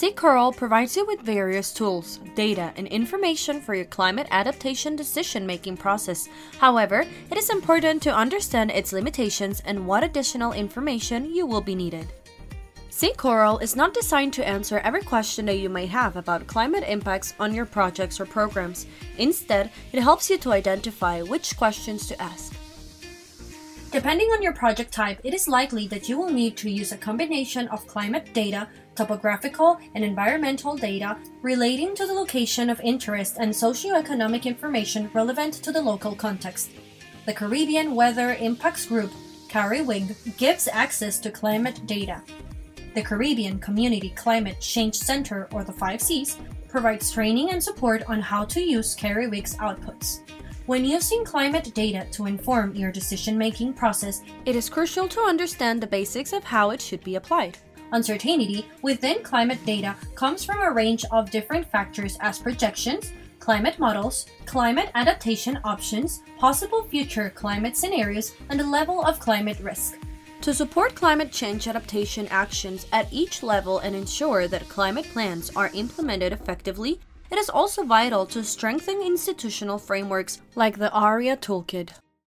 CCORAL provides you with various tools, data, and information for your climate adaptation decision making process. However, it is important to understand its limitations and what additional information you will be needed. CCORAL is not designed to answer every question that you may have about climate impacts on your projects or programs. Instead, it helps you to identify which questions to ask. Depending on your project type, it is likely that you will need to use a combination of climate data, topographical, and environmental data relating to the location of interest and socioeconomic information relevant to the local context. The Caribbean Weather Impacts Group, CARIWIG, gives access to climate data. The Caribbean Community Climate Change Center, or the 5Cs, provides training and support on how to use CARIWIG's outputs. When using climate data to inform your decision making process, it is crucial to understand the basics of how it should be applied. Uncertainty within climate data comes from a range of different factors as projections, climate models, climate adaptation options, possible future climate scenarios, and the level of climate risk. To support climate change adaptation actions at each level and ensure that climate plans are implemented effectively, it is also vital to strengthen institutional frameworks like the ARIA Toolkit.